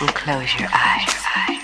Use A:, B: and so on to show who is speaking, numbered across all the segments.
A: and close your eyes.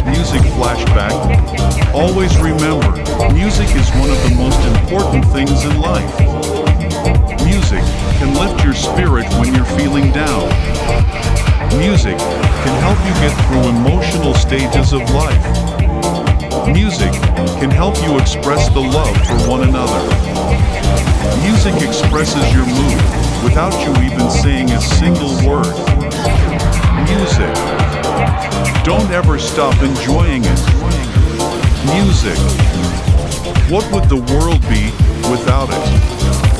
B: Music Flashback. Always remember, music is one of the most important
C: things in life. Music can lift your spirit when you're feeling down. Music can help you get through emotional stages of life. Music can help you express the love for one another. Music expresses your mood without you even saying a single word. Music don't ever stop enjoying it. Music. What would the world be without it?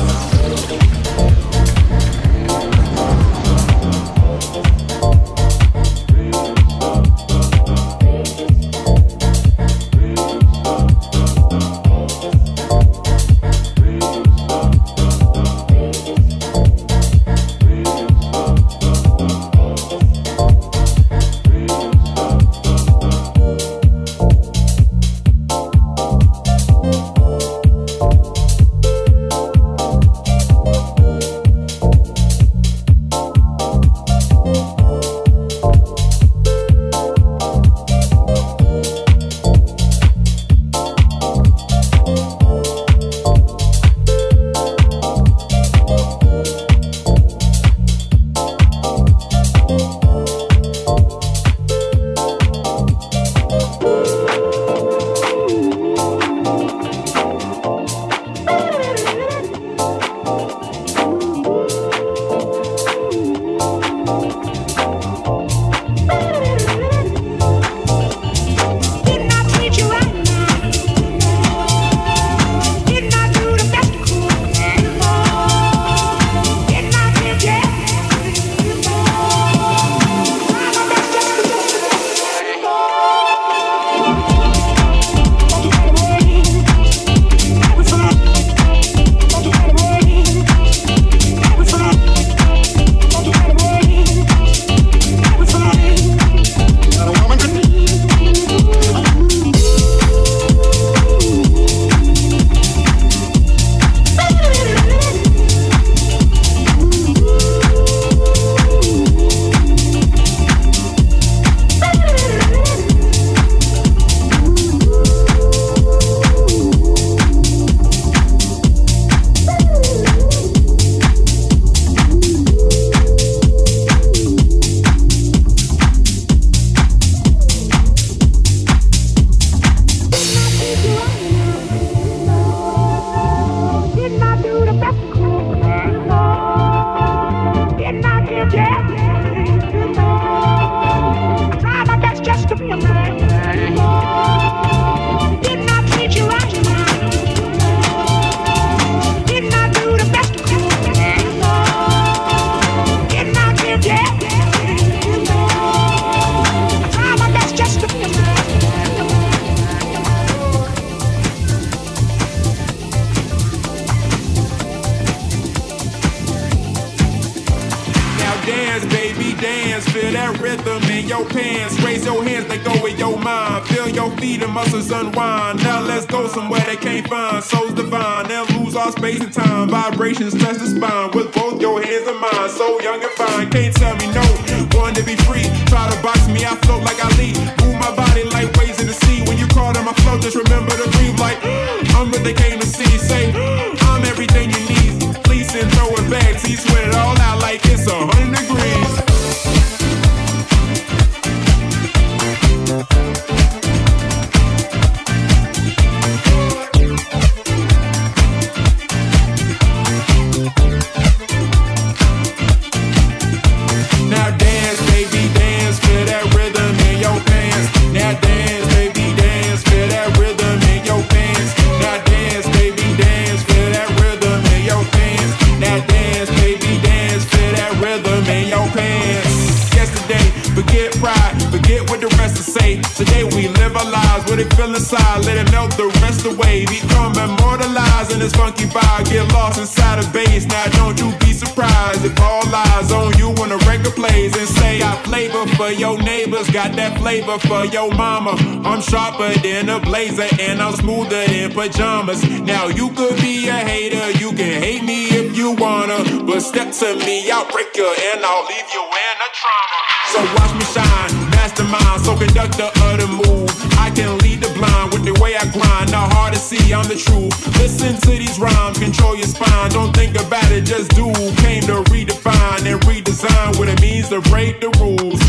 C: Flavor your neighbors, got that flavor for your mama. I'm sharper than a blazer and I'm smoother than pajamas. Now you could be a hater, you can hate me if you wanna, but step to me, I'll break you and I'll leave you in a trauma. So watch me shine mastermind, so conductor of the move. I can lead the blind with the way I grind. Not hard to see, I'm the truth. Listen to these rhymes, control your spine. Don't think about it, just do. Came to redefine and redesign what it means to break the rules.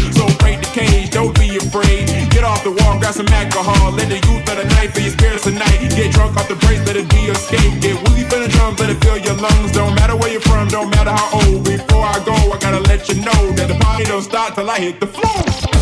C: The cage, don't be afraid. Get off the wall, grab some alcohol. Let the youth of the night for your spirits tonight. Get drunk off the brace, let it be escape. Get woozy for the drums, let it fill your lungs. Don't matter where you're from, don't matter how old. Before I go, I gotta let you know that the party don't stop till I hit the floor.